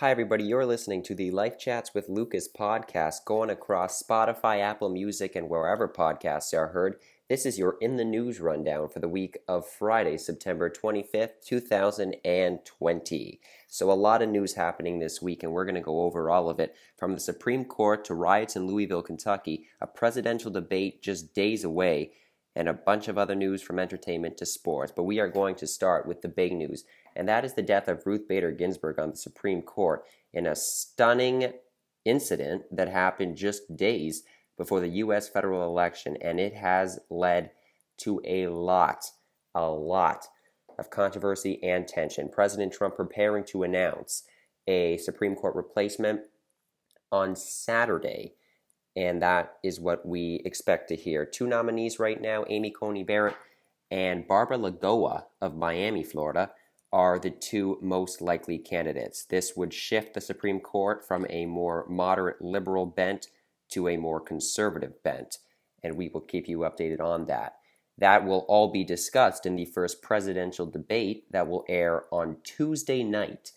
Hi, everybody. You're listening to the Life Chats with Lucas podcast going across Spotify, Apple Music, and wherever podcasts are heard. This is your In the News rundown for the week of Friday, September 25th, 2020. So, a lot of news happening this week, and we're going to go over all of it from the Supreme Court to riots in Louisville, Kentucky, a presidential debate just days away, and a bunch of other news from entertainment to sports. But we are going to start with the big news and that is the death of Ruth Bader Ginsburg on the Supreme Court in a stunning incident that happened just days before the U.S. federal election, and it has led to a lot, a lot of controversy and tension. President Trump preparing to announce a Supreme Court replacement on Saturday, and that is what we expect to hear. Two nominees right now Amy Coney Barrett and Barbara Lagoa of Miami, Florida are the two most likely candidates. This would shift the Supreme Court from a more moderate liberal bent to a more conservative bent, and we will keep you updated on that. That will all be discussed in the first presidential debate that will air on Tuesday night.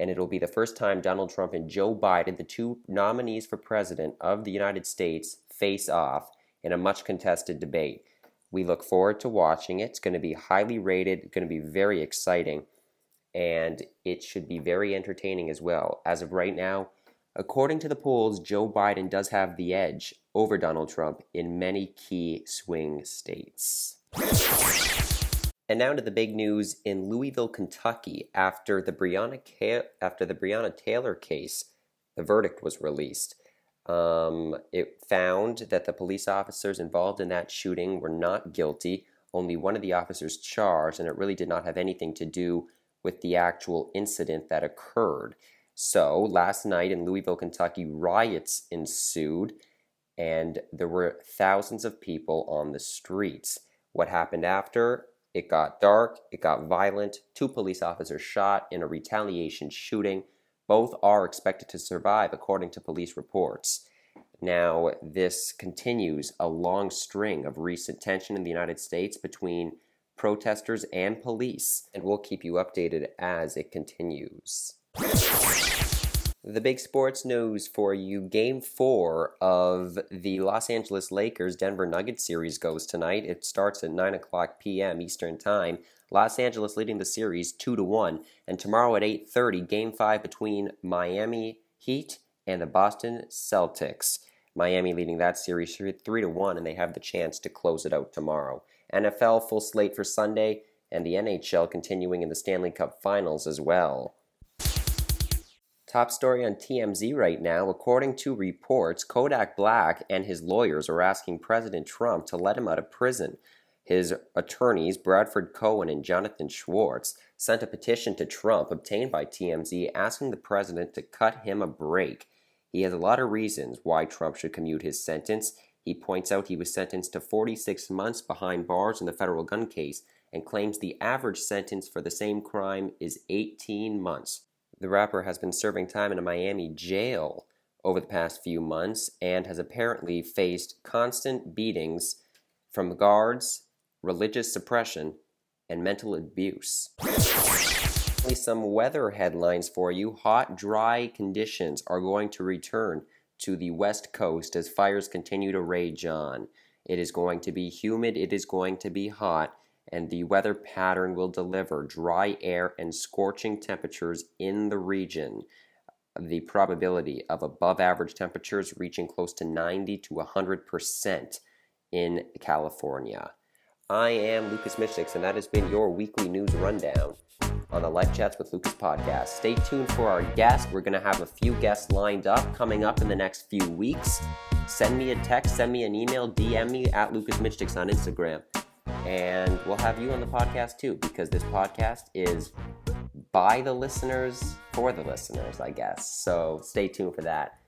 And it'll be the first time Donald Trump and Joe Biden, the two nominees for president of the United States, face off in a much contested debate. We look forward to watching it. It's going to be highly rated, going to be very exciting, and it should be very entertaining as well. As of right now, according to the polls, Joe Biden does have the edge over Donald Trump in many key swing states. And now to the big news in Louisville, Kentucky. After the Breonna, after the Breonna Taylor case, the verdict was released. Um, it found that the police officers involved in that shooting were not guilty. Only one of the officers charged, and it really did not have anything to do with the actual incident that occurred. So, last night in Louisville, Kentucky, riots ensued, and there were thousands of people on the streets. What happened after? It got dark, it got violent. Two police officers shot in a retaliation shooting. Both are expected to survive, according to police reports. Now, this continues a long string of recent tension in the United States between protesters and police, and we'll keep you updated as it continues. The big sports news for you Game 4 of the Los Angeles Lakers Denver Nuggets series goes tonight. It starts at 9 o'clock p.m. Eastern Time. Los Angeles leading the series 2 to 1. And tomorrow at 8:30, game 5 between Miami Heat and the Boston Celtics. Miami leading that series 3 to 1 and they have the chance to close it out tomorrow. NFL full slate for Sunday and the NHL continuing in the Stanley Cup Finals as well. Top story on TMZ right now. According to reports, Kodak Black and his lawyers are asking President Trump to let him out of prison. His attorneys, Bradford Cohen and Jonathan Schwartz, sent a petition to Trump obtained by TMZ asking the president to cut him a break. He has a lot of reasons why Trump should commute his sentence. He points out he was sentenced to 46 months behind bars in the federal gun case and claims the average sentence for the same crime is 18 months. The rapper has been serving time in a Miami jail over the past few months and has apparently faced constant beatings from guards religious suppression, and mental abuse. Some weather headlines for you. Hot, dry conditions are going to return to the west coast as fires continue to rage on. It is going to be humid, it is going to be hot, and the weather pattern will deliver dry air and scorching temperatures in the region. The probability of above average temperatures reaching close to 90 to 100% in California. I am Lucas Mishix, and that has been your weekly news rundown on the Life Chats with Lucas podcast. Stay tuned for our guest. We're going to have a few guests lined up coming up in the next few weeks. Send me a text, send me an email, DM me at Lucas Mishix on Instagram. And we'll have you on the podcast too, because this podcast is by the listeners for the listeners, I guess. So stay tuned for that.